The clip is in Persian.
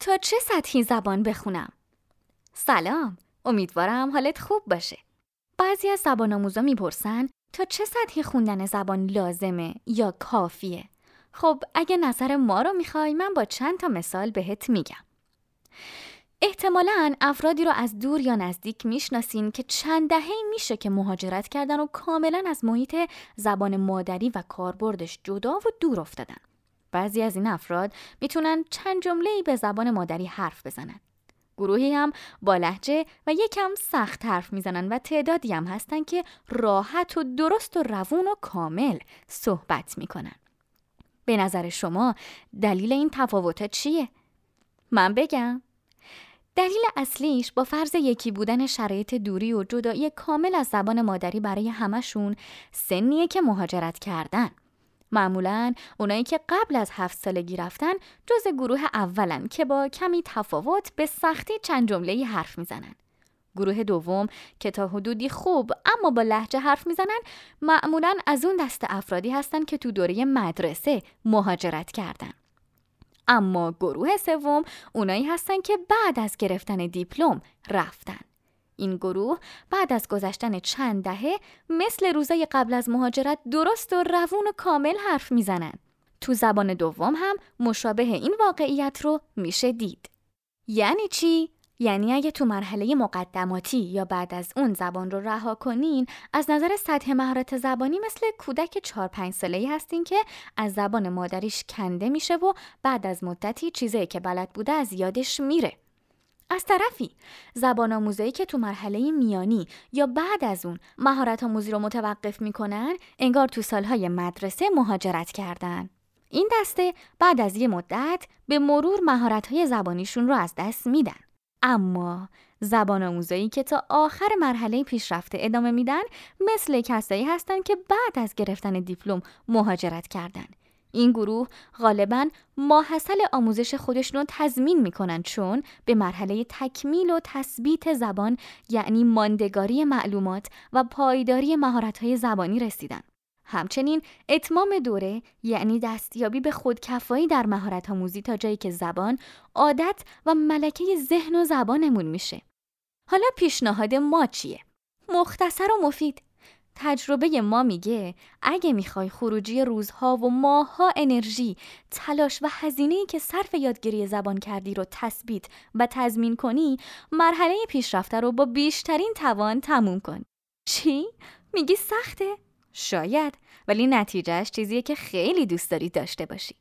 تا چه سطحی زبان بخونم؟ سلام امیدوارم حالت خوب باشه بعضی از زبان آموزا می‌پرسن تا چه سطحی خوندن زبان لازمه یا کافیه خب اگه نظر ما رو می‌خوای من با چند تا مثال بهت میگم احتمالا افرادی رو از دور یا نزدیک می‌شناسین که چند دهه میشه که مهاجرت کردن و کاملا از محیط زبان مادری و کاربردش جدا و دور افتادن. بعضی از این افراد می‌تونن چند جمله به زبان مادری حرف بزنن. گروهی هم با لحجه و یکم سخت حرف می‌زنن و تعدادی هم هستن که راحت و درست و روون و کامل صحبت می‌کنن. به نظر شما دلیل این تفاوت چیه؟ من بگم دلیل اصلیش با فرض یکی بودن شرایط دوری و جدایی کامل از زبان مادری برای همشون سنیه که مهاجرت کردن. معمولا اونایی که قبل از هفت سالگی رفتن جز گروه اولن که با کمی تفاوت به سختی چند جمله حرف می‌زنن. گروه دوم که تا حدودی خوب اما با لحجه حرف می‌زنن معمولا از اون دست افرادی هستن که تو دوره مدرسه مهاجرت کردن. اما گروه سوم اونایی هستن که بعد از گرفتن دیپلم رفتن. این گروه بعد از گذشتن چند دهه مثل روزای قبل از مهاجرت درست و روون و کامل حرف می‌زنن. تو زبان دوم هم مشابه این واقعیت رو میشه دید. یعنی چی؟ یعنی اگه تو مرحله مقدماتی یا بعد از اون زبان رو رها کنین از نظر سطح مهارت زبانی مثل کودک 4 5 ساله‌ای هستین که از زبان مادریش کنده میشه و بعد از مدتی چیزایی که بلد بوده از یادش میره. از طرفی زبان آموزایی که تو مرحله میانی یا بعد از اون مهارت آموزی رو متوقف می‌کنن انگار تو سالهای مدرسه مهاجرت کردن. این دسته بعد از یه مدت به مرور مهارت‌های زبانیشون رو از دست میدن. اما زبان آموزایی که تا آخر مرحله پیشرفته ادامه میدن مثل کسایی هستند که بعد از گرفتن دیپلم مهاجرت کردن. این گروه غالبا ماحصل آموزش خودشون رو تضمین می‌کنن چون به مرحله تکمیل و تثبیت زبان یعنی ماندگاری معلومات و پایداری مهارت‌های زبانی رسیدن. همچنین اتمام دوره یعنی دستیابی به خودکفایی در مهارت آموزی تا جایی که زبان عادت و ملکه ذهن و زبانمون میشه. حالا پیشنهاد ما چیه؟ مختصر و مفید. تجربه ما میگه اگه می‌خوای خروجی روزها و ماهها انرژی، تلاش و هزینه‌ای که صرف یادگیری زبان کردی رو تثبیت و تضمین کنی، مرحله پیشرفته رو با بیشترین توان تموم کن. چی؟ میگی سخته؟ شاید ولی نتیجهش چیزیه که خیلی دوست داری داشته باشی